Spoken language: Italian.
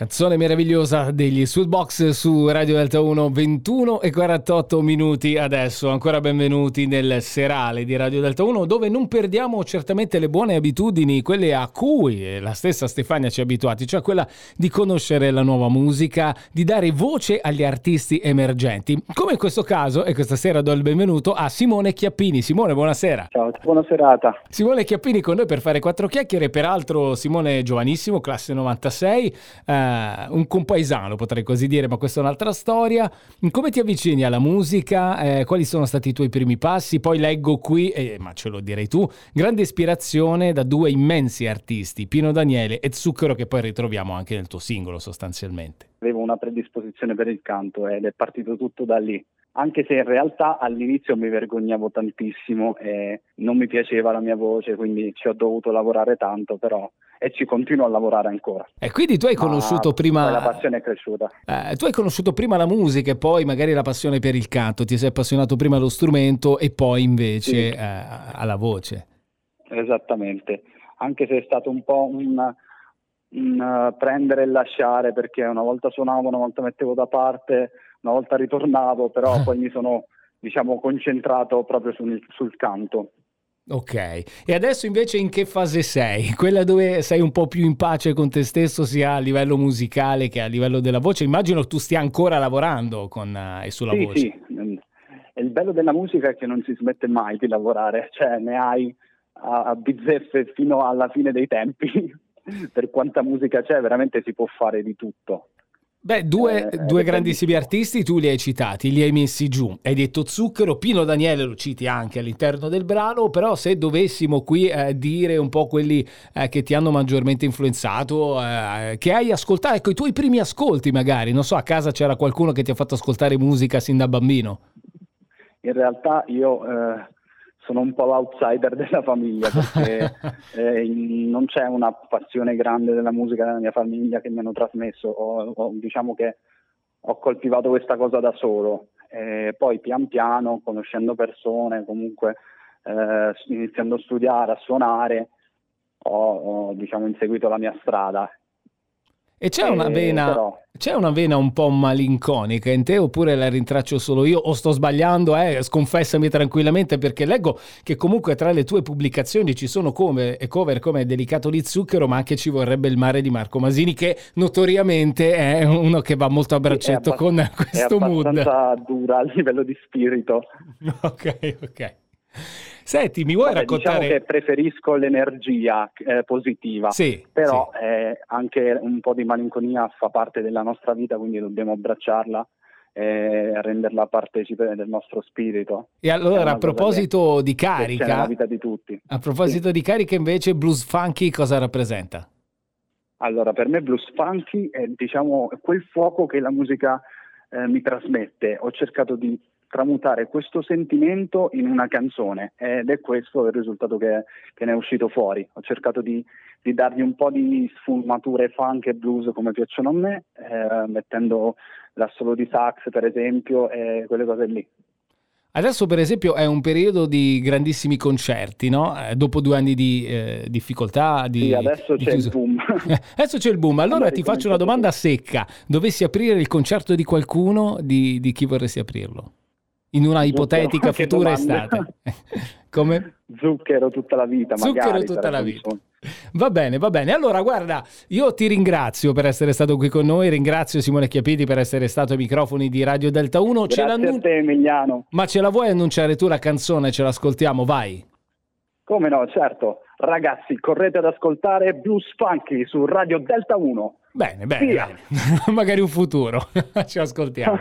Canzone meravigliosa degli Sweetbox su Radio Delta 1, 21 e 48 minuti adesso. Ancora benvenuti nel serale di Radio Delta 1, dove non perdiamo certamente le buone abitudini, quelle a cui la stessa Stefania ci ha abituati, cioè quella di conoscere la nuova musica, di dare voce agli artisti emergenti. Come in questo caso, e questa sera do il benvenuto a Simone Chiappini. Simone, buonasera. Ciao, buona serata. Simone Chiappini con noi per fare quattro chiacchiere, peraltro Simone è giovanissimo, classe 96. Eh, un compaesano, potrei così dire, ma questa è un'altra storia. Come ti avvicini alla musica? Eh, quali sono stati i tuoi primi passi? Poi leggo qui, eh, ma ce lo direi tu, grande ispirazione da due immensi artisti, Pino Daniele e Zucchero, che poi ritroviamo anche nel tuo singolo sostanzialmente. Avevo una predisposizione per il canto ed è partito tutto da lì anche se in realtà all'inizio mi vergognavo tantissimo e non mi piaceva la mia voce, quindi ci ho dovuto lavorare tanto, però e ci continuo a lavorare ancora. E quindi tu hai conosciuto Ma prima la passione è cresciuta. Eh, tu hai conosciuto prima la musica e poi magari la passione per il canto, ti sei appassionato prima allo strumento e poi invece sì. eh, alla voce. Esattamente, anche se è stato un po' un, un uh, prendere e lasciare perché una volta suonavo, una volta mettevo da parte una volta ritornavo, però poi mi sono diciamo concentrato proprio sul, sul canto. Ok, e adesso invece in che fase sei? Quella dove sei un po' più in pace con te stesso sia a livello musicale che a livello della voce? Immagino tu stia ancora lavorando con, uh, e sulla sì, voce. Sì, e il bello della musica è che non si smette mai di lavorare, cioè ne hai a bizzeffe fino alla fine dei tempi. per quanta musica c'è, veramente si può fare di tutto. Beh, due, eh, due grandissimi artisti tu li hai citati, li hai messi giù. Hai detto Zucchero, Pino Daniele lo citi anche all'interno del brano, però se dovessimo qui eh, dire un po' quelli eh, che ti hanno maggiormente influenzato, eh, che hai ascoltato, ecco i tuoi primi ascolti magari, non so, a casa c'era qualcuno che ti ha fatto ascoltare musica sin da bambino? In realtà io eh, sono un po' l'outsider della famiglia perché eh, non c'è una passione grande della musica della mia famiglia che mi hanno trasmesso, ho, ho, diciamo che ho coltivato questa cosa da solo. E poi pian piano, conoscendo persone, comunque eh, iniziando a studiare, a suonare, ho, ho diciamo, inseguito la mia strada e c'è una, eh, vena, però... c'è una vena un po' malinconica in te oppure la rintraccio solo io o sto sbagliando? Eh? Sconfessami tranquillamente perché leggo che comunque tra le tue pubblicazioni ci sono come, cover come Delicato di zucchero ma anche ci vorrebbe il mare di Marco Masini che notoriamente è uno che va molto a braccetto sì, con questo mood. È abbastanza dura a livello di spirito. ok, ok. Senti, mi vuoi Vabbè, raccontare? Diciamo che preferisco l'energia eh, positiva, sì, però sì. Eh, anche un po' di malinconia fa parte della nostra vita, quindi dobbiamo abbracciarla e renderla partecipe del nostro spirito. E allora, a proposito di carica, la vita di tutti. A proposito sì. di carica, invece, blues funky cosa rappresenta? Allora, per me blues funky è diciamo quel fuoco che la musica eh, mi trasmette. Ho cercato di tramutare questo sentimento in una canzone ed è questo il risultato che, che ne è uscito fuori. Ho cercato di, di, dargli un po' di sfumature funk e blues come piacciono a me, eh, mettendo l'assolo di sax per esempio e quelle cose lì. Adesso per esempio è un periodo di grandissimi concerti, no? Eh, dopo due anni di eh, difficoltà. Di, sì, adesso di c'è chiuso. il boom. adesso c'è il boom. Allora, allora ti faccio una domanda secca. Dovessi aprire il concerto di qualcuno, di, di chi vorresti aprirlo? In una ipotetica Zucchero, futura estate. Come? Zucchero tutta la vita, Zucchero magari, tutta la vita. Va bene, va bene. Allora, guarda, io ti ringrazio per essere stato qui con noi, ringrazio Simone Chiapiti per essere stato ai microfoni di Radio Delta 1. Grazie ce a te, Emiliano. Ma ce la vuoi annunciare tu la canzone? Ce l'ascoltiamo, vai. Come no, certo. Ragazzi, correte ad ascoltare Blues Funky su Radio Delta 1. Bene, bene, bene. magari un futuro. ci ascoltiamo.